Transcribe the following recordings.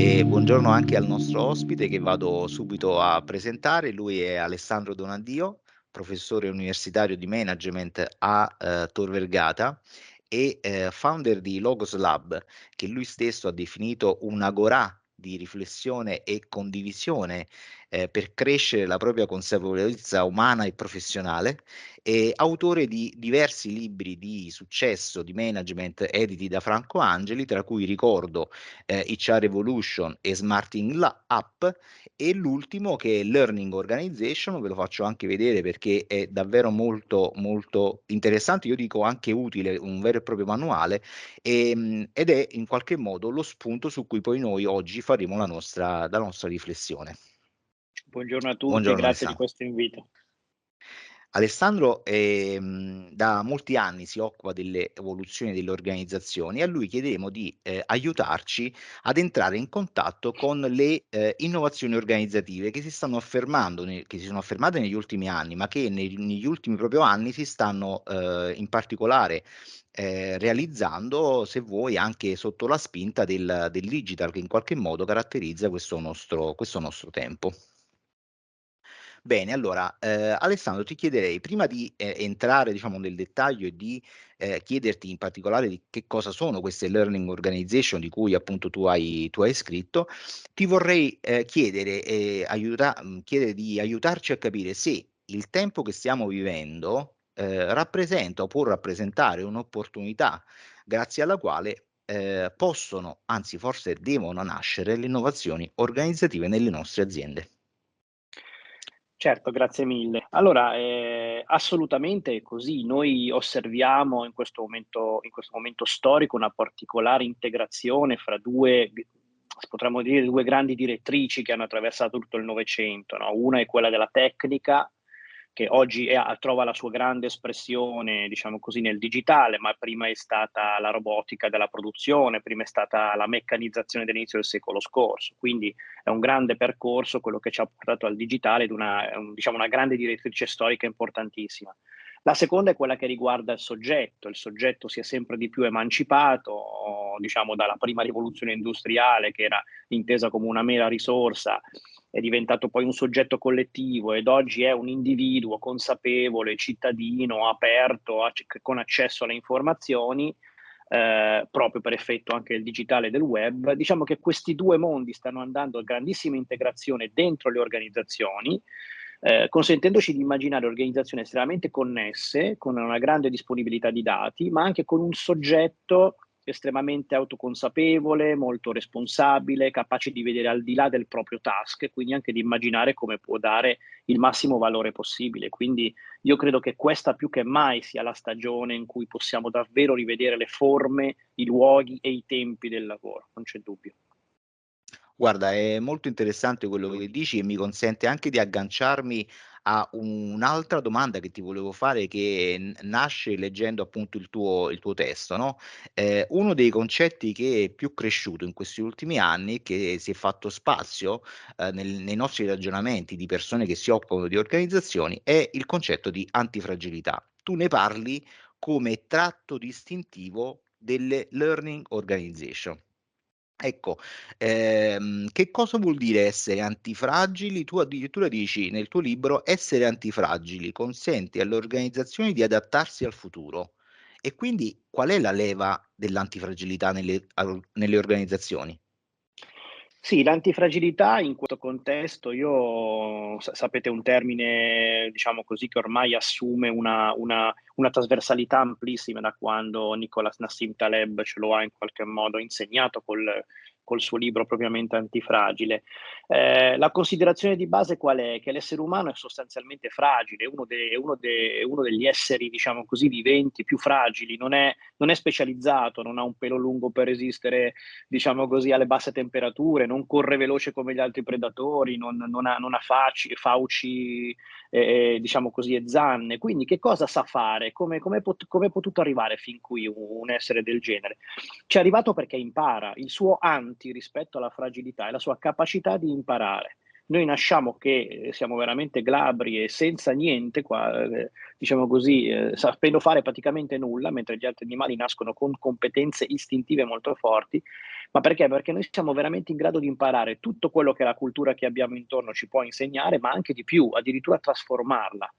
E buongiorno anche al nostro ospite che vado subito a presentare. Lui è Alessandro Donadio, professore universitario di management a eh, Tor Vergata e eh, founder di Logos Lab, che lui stesso ha definito un'agorà di riflessione e condivisione eh, per crescere la propria consapevolezza umana e professionale, e autore di diversi libri di successo di management editi da Franco Angeli, tra cui ricordo eh, HR Revolution e Smarting App, e l'ultimo che è Learning Organization, ve lo faccio anche vedere perché è davvero molto molto interessante, io dico anche utile, un vero e proprio manuale, e, ehm, ed è in qualche modo lo spunto su cui poi noi oggi faremo la nostra, la nostra riflessione. Buongiorno a tutti, Buongiorno, grazie Alessandro. di questo invito. Alessandro ehm, da molti anni si occupa delle evoluzioni delle organizzazioni e a lui chiederemo di eh, aiutarci ad entrare in contatto con le eh, innovazioni organizzative che si stanno affermando, ne, che si sono affermate negli ultimi anni, ma che nei, negli ultimi proprio anni si stanno eh, in particolare eh, realizzando, se vuoi, anche sotto la spinta del, del digital che in qualche modo caratterizza questo nostro, questo nostro tempo. Bene, allora, eh, Alessandro, ti chiederei, prima di eh, entrare diciamo, nel dettaglio e di eh, chiederti in particolare di che cosa sono queste learning organization di cui appunto tu hai, tu hai scritto, ti vorrei eh, chiedere, eh, aiuta, chiedere di aiutarci a capire se il tempo che stiamo vivendo eh, rappresenta o può rappresentare un'opportunità grazie alla quale eh, possono, anzi forse devono nascere le innovazioni organizzative nelle nostre aziende. Certo, grazie mille. Allora, eh, assolutamente è così. Noi osserviamo in questo, momento, in questo momento storico una particolare integrazione fra due, potremmo dire, due grandi direttrici che hanno attraversato tutto il Novecento. No? Una è quella della tecnica, che oggi è, trova la sua grande espressione, diciamo così, nel digitale, ma prima è stata la robotica della produzione, prima è stata la meccanizzazione dell'inizio del secolo scorso. Quindi è un grande percorso quello che ci ha portato al digitale ed una, diciamo, una grande direttrice storica importantissima. La seconda è quella che riguarda il soggetto. Il soggetto si è sempre di più emancipato, diciamo dalla prima rivoluzione industriale che era intesa come una mera risorsa è diventato poi un soggetto collettivo ed oggi è un individuo consapevole, cittadino, aperto, con accesso alle informazioni, eh, proprio per effetto anche del digitale e del web, diciamo che questi due mondi stanno andando a grandissima integrazione dentro le organizzazioni, eh, consentendoci di immaginare organizzazioni estremamente connesse, con una grande disponibilità di dati, ma anche con un soggetto estremamente autoconsapevole, molto responsabile, capace di vedere al di là del proprio task quindi anche di immaginare come può dare il massimo valore possibile. Quindi io credo che questa più che mai sia la stagione in cui possiamo davvero rivedere le forme, i luoghi e i tempi del lavoro, non c'è dubbio. Guarda, è molto interessante quello che dici e mi consente anche di agganciarmi a un'altra domanda che ti volevo fare che nasce leggendo appunto il tuo, il tuo testo, no? Eh, uno dei concetti che è più cresciuto in questi ultimi anni, che si è fatto spazio eh, nel, nei nostri ragionamenti di persone che si occupano di organizzazioni, è il concetto di antifragilità. Tu ne parli come tratto distintivo delle learning organization. Ecco, ehm, che cosa vuol dire essere antifragili? Tu addirittura dici nel tuo libro essere antifragili consente alle organizzazioni di adattarsi al futuro. E quindi qual è la leva dell'antifragilità nelle, nelle organizzazioni? Sì, l'antifragilità in questo contesto, io sapete un termine, diciamo così, che ormai assume una, una, una trasversalità amplissima da quando Nicolas Nassim Taleb ce lo ha in qualche modo insegnato col, col suo libro propriamente antifragile. Eh, la considerazione di base qual è? Che l'essere umano è sostanzialmente fragile, è uno, de, uno, de, uno degli esseri, diciamo così, viventi più fragili, non è, non è, specializzato, non ha un pelo lungo per resistere, diciamo così, alle basse temperature, non corre veloce come gli altri predatori, non, non ha, non ha faci, fauci, eh, diciamo così, e zanne. Quindi che cosa sa fare? Come, come, pot- come è potuto arrivare fin qui un, essere del genere? Ci è arrivato perché impara, il suo anti rispetto alla fragilità e la sua capacità di imparare. Noi nasciamo che eh, siamo veramente glabri e senza niente, qua, eh, diciamo così, eh, sapendo fare praticamente nulla, mentre gli altri animali nascono con competenze istintive molto forti. Ma perché? Perché noi siamo veramente in grado di imparare tutto quello che la cultura che abbiamo intorno ci può insegnare, ma anche di più, addirittura trasformarla.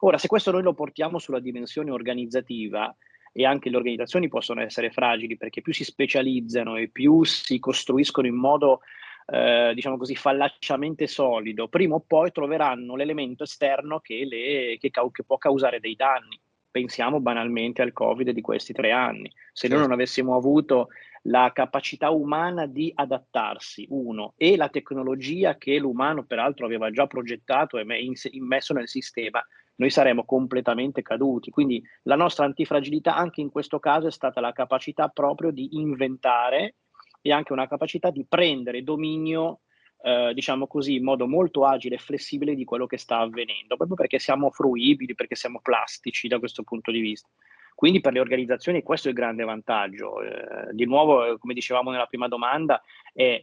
Ora, se questo noi lo portiamo sulla dimensione organizzativa, e anche le organizzazioni possono essere fragili perché più si specializzano e più si costruiscono in modo eh, diciamo così, fallacciamente solido, prima o poi troveranno l'elemento esterno che, le, che, che, può causare dei danni. Pensiamo banalmente al Covid di questi tre anni. Se noi non avessimo avuto la capacità umana di adattarsi, uno, e la tecnologia che l'umano peraltro aveva già progettato e messo nel sistema, noi saremmo completamente caduti. Quindi la nostra antifragilità anche in questo caso è stata la capacità proprio di inventare e anche una capacità di prendere dominio, eh, diciamo così, in modo molto agile e flessibile di quello che sta avvenendo, proprio perché siamo fruibili, perché siamo plastici da questo punto di vista. Quindi per le organizzazioni questo è il grande vantaggio. Eh, di nuovo, eh, come dicevamo nella prima domanda, è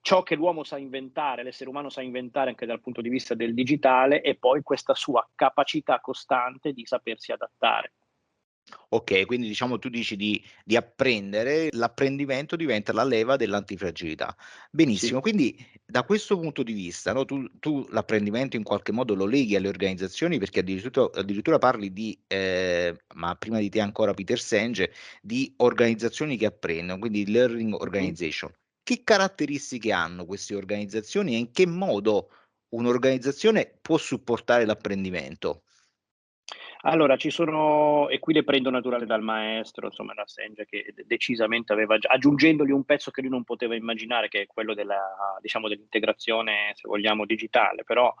ciò che l'uomo sa inventare, l'essere umano sa inventare anche dal punto di vista del digitale e poi questa sua capacità costante di sapersi adattare. Ok, quindi diciamo tu dici di, di apprendere, l'apprendimento diventa la leva dell'antifragilità. Benissimo, sì. quindi da questo punto di vista no, tu, tu, l'apprendimento in qualche modo lo leghi alle organizzazioni perché addirittura, addirittura parli di, eh, ma prima di te ancora Peter Senge, di organizzazioni che apprendono, quindi learning organization. Che caratteristiche hanno queste organizzazioni e in che modo un'organizzazione può supportare l'apprendimento? Allora, ci sono, e qui le prendo naturale dal maestro, insomma, la Senja, che decisamente aveva già, aggiungendogli un pezzo che lui non poteva immaginare, che è quello della, diciamo, dell'integrazione, se vogliamo, digitale, però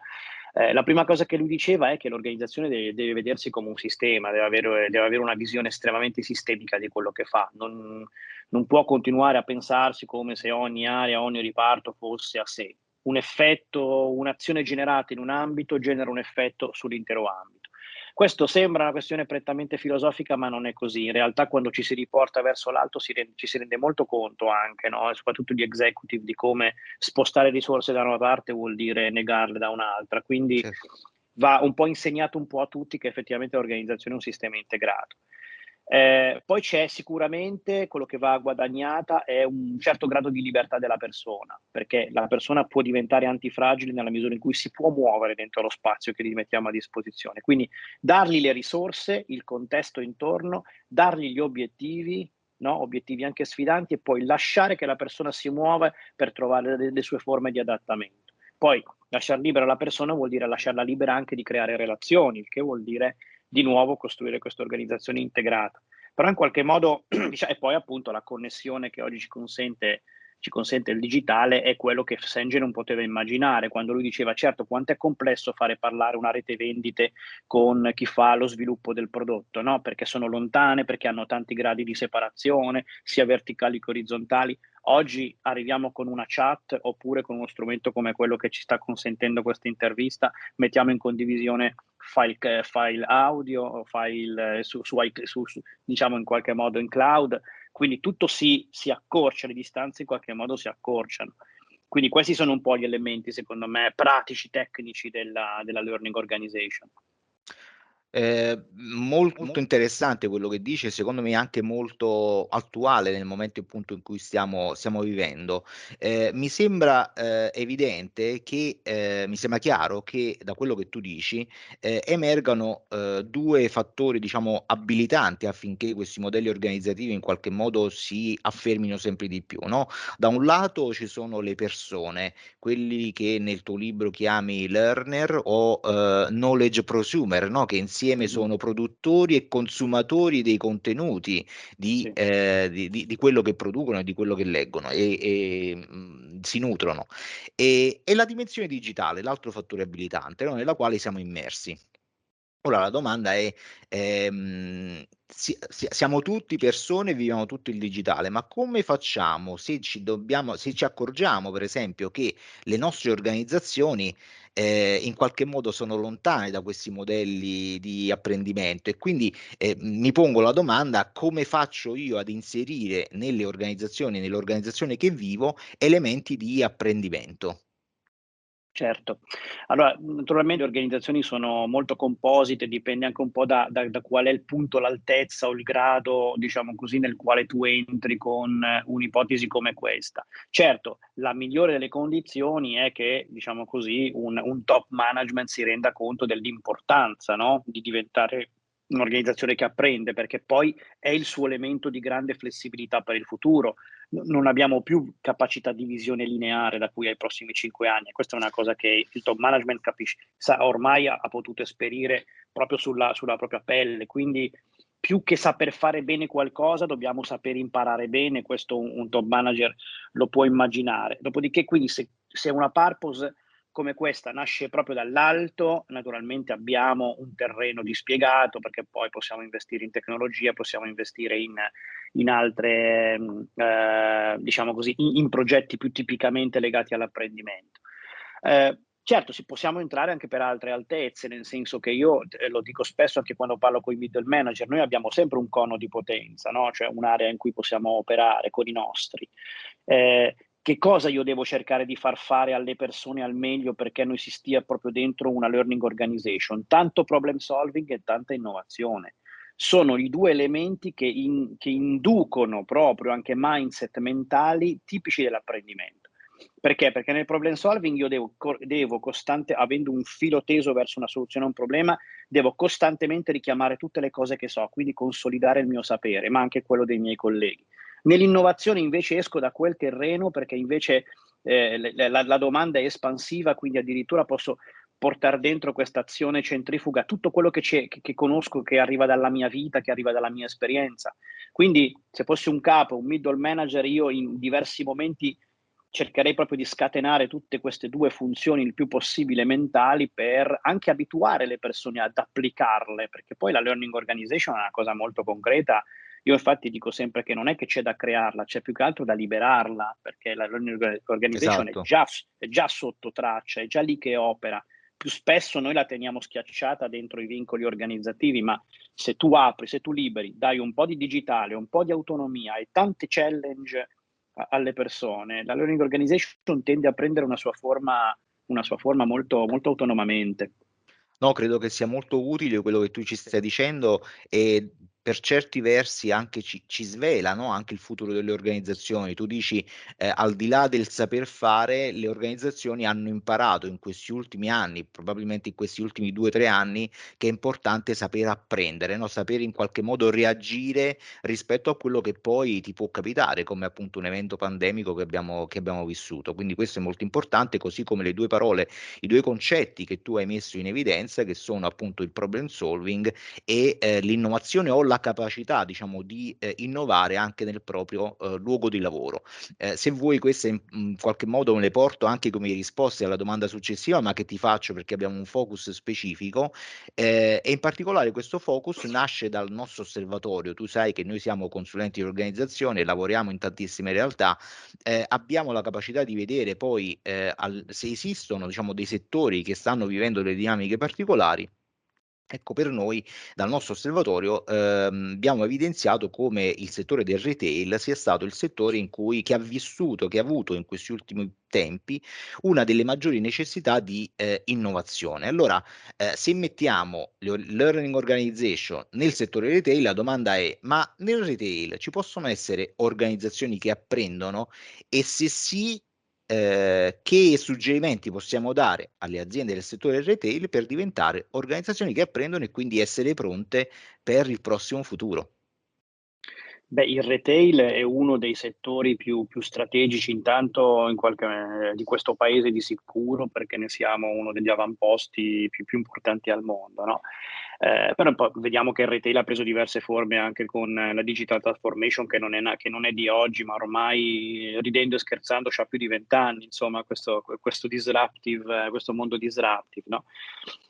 eh, la prima cosa che lui diceva è che l'organizzazione deve, deve vedersi come un sistema, deve avere, deve avere, una visione estremamente sistemica di quello che fa, non, non può continuare a pensarsi come se ogni area, ogni riparto fosse a sé. Un effetto, un'azione generata in un ambito genera un effetto sull'intero ambito. Questo sembra una questione prettamente filosofica, ma non è così. In realtà, quando ci si riporta verso l'alto, si rende, ci si rende molto conto anche, no? soprattutto gli executive, di come spostare risorse da una parte vuol dire negarle da un'altra. Quindi certo. va un po' insegnato un po' a tutti che effettivamente l'organizzazione è un sistema integrato. Eh, poi c'è sicuramente quello che va guadagnata è un certo grado di libertà della persona, perché la persona può diventare antifragile nella misura in cui si può muovere dentro lo spazio che gli mettiamo a disposizione. Quindi dargli le risorse, il contesto intorno, dargli gli obiettivi, no? obiettivi anche sfidanti, e poi lasciare che la persona si muova per trovare le, le sue forme di adattamento. Poi lasciare libera la persona vuol dire lasciarla libera anche di creare relazioni, il che vuol dire di nuovo costruire questa organizzazione integrata. Però in qualche modo, diciamo, e poi appunto la connessione che oggi ci consente, ci consente il digitale è quello che Senge non poteva immaginare quando lui diceva certo quanto è complesso fare parlare una rete vendite con chi fa lo sviluppo del prodotto, no? perché sono lontane, perché hanno tanti gradi di separazione, sia verticali che orizzontali. Oggi arriviamo con una chat oppure con uno strumento come quello che ci sta consentendo questa intervista, mettiamo in condivisione file, eh, file audio, file eh, su, su, su, diciamo in qualche modo in cloud, quindi tutto si, si accorcia, le distanze in qualche modo si accorciano. Quindi questi sono un po' gli elementi, secondo me, pratici, tecnici della, della learning organization. Eh, molto, interessante quello che dice, secondo me anche molto attuale nel momento appunto in cui stiamo, stiamo vivendo. Eh, mi sembra eh, evidente che, eh, mi sembra chiaro che da quello che tu dici eh, emergano eh, due fattori, diciamo, abilitanti affinché questi modelli organizzativi in qualche modo si affermino sempre di più. No? Da un lato ci sono le persone, quelli che nel tuo libro chiami learner o knowledge prosumer, no? che insieme insieme sono produttori e consumatori dei contenuti di, eh, di, di, di, quello che producono e di quello che leggono e, e mh, si nutrono. E, e, la dimensione digitale, l'altro fattore abilitante, no? nella quale siamo immersi. Ora la domanda è, ehm, si, si, siamo tutti persone, viviamo tutto il digitale, ma come facciamo se ci, dobbiamo, se ci accorgiamo, per esempio, che le nostre organizzazioni eh, in qualche modo sono lontane da questi modelli di apprendimento e quindi eh, mi pongo la domanda come faccio io ad inserire nelle organizzazioni, nell'organizzazione che vivo, elementi di apprendimento? Certo, allora naturalmente le organizzazioni sono molto composite, dipende anche un po' da, da, da, qual è il punto, l'altezza o il grado, diciamo così, nel quale tu entri con un'ipotesi come questa. Certo, la migliore delle condizioni è che, diciamo così, un, un top management si renda conto dell'importanza no? di diventare un'organizzazione che apprende, perché poi è il suo elemento di grande flessibilità per il futuro. Non abbiamo più capacità di visione lineare da qui ai prossimi cinque anni. Questa è una cosa che il top management capisce, sa, ormai ha, ha potuto esperire proprio sulla, sulla propria pelle. Quindi più che saper fare bene qualcosa, dobbiamo saper imparare bene, questo un, un top manager lo può immaginare. Dopodiché, quindi, se, se una purpose come questa nasce proprio dall'alto, naturalmente abbiamo un terreno dispiegato perché poi possiamo investire in tecnologia, possiamo investire in, in altre, mm, eh, diciamo così, in, in, progetti più tipicamente legati all'apprendimento. Eh, certo, si possiamo entrare anche per altre altezze, nel senso che io eh, lo dico spesso anche quando parlo con i middle manager, noi abbiamo sempre un cono di potenza, no? cioè un'area in cui possiamo operare con i nostri. Eh, che cosa io devo cercare di far fare alle persone al meglio perché noi si stia proprio dentro una learning organization. Tanto problem solving e tanta innovazione. Sono i due elementi che, in, che inducono proprio anche mindset mentali tipici dell'apprendimento. Perché? Perché nel problem solving io devo, devo costante, avendo un filo teso verso una soluzione a un problema, devo costantemente richiamare tutte le cose che so, quindi consolidare il mio sapere, ma anche quello dei miei colleghi. Nell'innovazione invece esco da quel terreno perché invece eh, la, la, domanda è espansiva, quindi addirittura posso portare dentro questa azione centrifuga tutto quello che, che, che, conosco, che arriva dalla mia vita, che arriva dalla mia esperienza. Quindi se fossi un capo, un middle manager, io in diversi momenti cercherei proprio di scatenare tutte queste due funzioni il più possibile mentali per anche abituare le persone ad applicarle, perché poi la learning organization è una cosa molto concreta io infatti dico sempre che non è che c'è da crearla, c'è più che altro da liberarla, perché la learning organization esatto. è, già, è già sotto traccia, è già lì che opera. Più spesso noi la teniamo schiacciata dentro i vincoli organizzativi, ma se tu apri, se tu liberi, dai un po' di digitale, un po' di autonomia e tante challenge alle persone, la learning organization tende a prendere una sua forma, una sua forma molto, molto autonomamente. No, credo che sia molto utile quello che tu ci stai dicendo e per certi versi anche ci, ci svela no? anche il futuro delle organizzazioni. Tu dici, eh, al di là del saper fare, le organizzazioni hanno imparato in questi ultimi anni, probabilmente in questi ultimi due o tre anni, che è importante saper apprendere, no? sapere in qualche modo reagire rispetto a quello che poi ti può capitare, come appunto un evento pandemico che abbiamo, che abbiamo vissuto. Quindi questo è molto importante, così come le due parole, i due concetti che tu hai messo in evidenza, che sono appunto il problem solving e eh, l'innovazione o la la capacità diciamo di eh, innovare anche nel proprio eh, luogo di lavoro. Eh, se vuoi queste in, in, qualche modo me le porto anche come risposte alla domanda successiva, ma che ti faccio perché abbiamo un focus specifico eh, e in particolare questo focus nasce dal nostro osservatorio. Tu sai che noi siamo consulenti di organizzazione, lavoriamo in tantissime realtà, eh, abbiamo la capacità di vedere poi eh, al, se esistono diciamo dei settori che stanno vivendo delle dinamiche particolari Ecco, per noi, dal nostro osservatorio, ehm, abbiamo evidenziato come il settore del retail sia stato il settore in cui, che ha vissuto, che ha avuto in questi ultimi tempi una delle maggiori necessità di eh, innovazione. Allora, eh, se mettiamo le learning organization nel settore retail, la domanda è: ma nel retail ci possono essere organizzazioni che apprendono? E se sì, eh, che suggerimenti possiamo dare alle aziende del settore retail per diventare organizzazioni che apprendono e quindi essere pronte per il prossimo futuro? Beh, il retail è uno dei settori più, più strategici intanto in qualche, eh, di questo paese di sicuro perché ne siamo uno degli avamposti più, più importanti al mondo. No? Eh, però poi vediamo che il retail ha preso diverse forme anche con la digital transformation che non è, che non è di oggi, ma ormai ridendo e scherzando ha più di vent'anni, insomma, questo, questo, disruptive, questo mondo disruptive. No?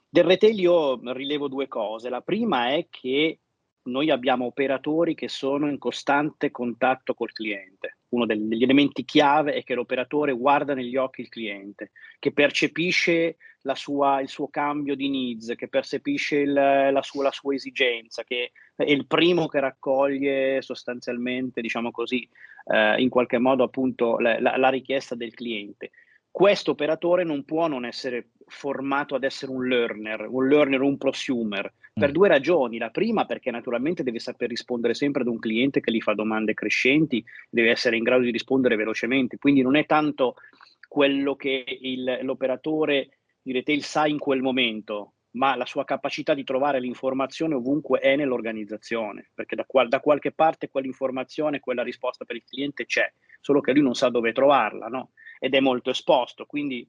Del retail io rilevo due cose. La prima è che noi abbiamo operatori che sono in costante contatto col cliente. Uno degli elementi chiave è che l'operatore guarda negli occhi il cliente, che percepisce sua, il suo cambio di needs, che percepisce il, la, sua, la, sua, esigenza, che è il primo che raccoglie sostanzialmente, diciamo così, eh, in qualche modo appunto la, la, richiesta del cliente. Questo operatore non può non essere formato ad essere un learner, un learner, un prosumer, per mm. due ragioni. La prima perché naturalmente deve saper rispondere sempre ad un cliente che gli fa domande crescenti, deve essere in grado di rispondere velocemente, quindi non è tanto quello che il, l'operatore di retail sa in quel momento, ma la sua capacità di trovare l'informazione ovunque è nell'organizzazione, perché da, qual- da qualche parte quell'informazione, quella risposta per il cliente c'è, solo che lui non sa dove trovarla, no? ed è molto esposto. Quindi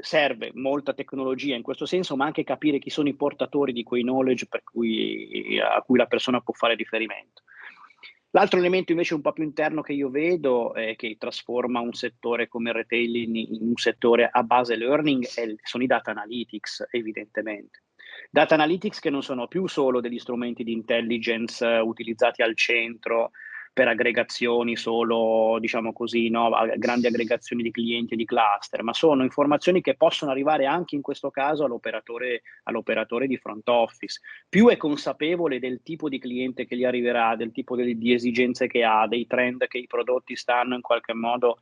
serve molta tecnologia in questo senso, ma anche capire chi sono i portatori di quei knowledge cui, a cui la persona può fare riferimento. L'altro elemento invece un po' più interno che io vedo e che trasforma un settore come il retailing in un settore a base learning è, sono i data analytics, evidentemente. Data analytics che non sono più solo degli strumenti di intelligence utilizzati al centro per aggregazioni solo, diciamo così, no? grandi aggregazioni di clienti e di cluster, ma sono informazioni che possono arrivare anche in questo caso all'operatore, all'operatore di front office. Più è consapevole del tipo di cliente che gli arriverà, del tipo di, di esigenze che ha, dei trend che i prodotti stanno in qualche modo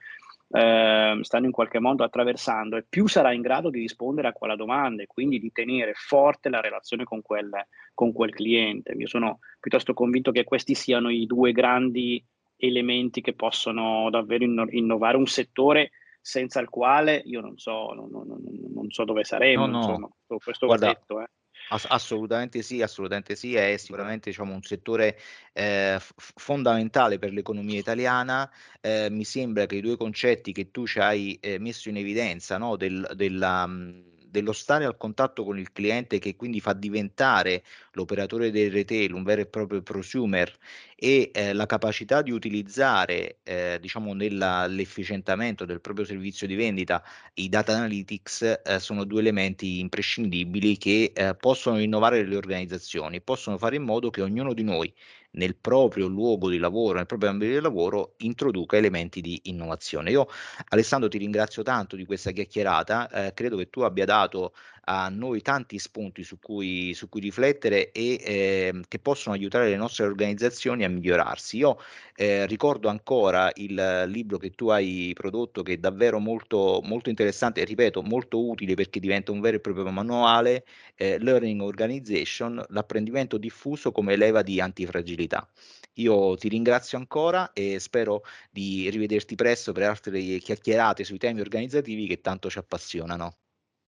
eh, stanno in qualche modo attraversando e più sarà in grado di rispondere a quella domanda e quindi di tenere forte la relazione con quel, con quel cliente. Io sono piuttosto convinto che questi siano i due grandi elementi che possono davvero innovare un settore senza il quale io non so, non, non, non so dove saremo. No, no. Insomma, questo Guarda, detto, eh. Ass- assolutamente sì, assolutamente sì, è sicuramente diciamo, un settore eh, f- fondamentale per l'economia italiana. Eh, mi sembra che i due concetti che tu ci hai eh, messo in evidenza, no, del, della, mh, dello stare al contatto con il cliente che quindi fa diventare l'operatore del retail un vero e proprio prosumer e eh, la capacità di utilizzare eh, diciamo nell'efficientamento del proprio servizio di vendita i data analytics eh, sono due elementi imprescindibili che eh, possono innovare le organizzazioni, possono fare in modo che ognuno di noi nel proprio luogo di lavoro, nel proprio ambito di lavoro, introduca elementi di innovazione. Io Alessandro ti ringrazio tanto di questa chiacchierata, eh, credo che tu abbia dato a noi tanti spunti su cui, su cui riflettere e eh, che possono aiutare le nostre organizzazioni a migliorarsi. Io eh, ricordo ancora il libro che tu hai prodotto che è davvero molto, molto interessante e ripeto molto utile perché diventa un vero e proprio manuale, eh, Learning Organization, l'apprendimento diffuso come leva di antifragilità. Io ti ringrazio ancora e spero di rivederti presto per altre chiacchierate sui temi organizzativi che tanto ci appassionano.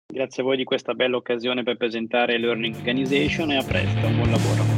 Grazie a voi di questa bella occasione per presentare Learning Organization e a presto, buon lavoro.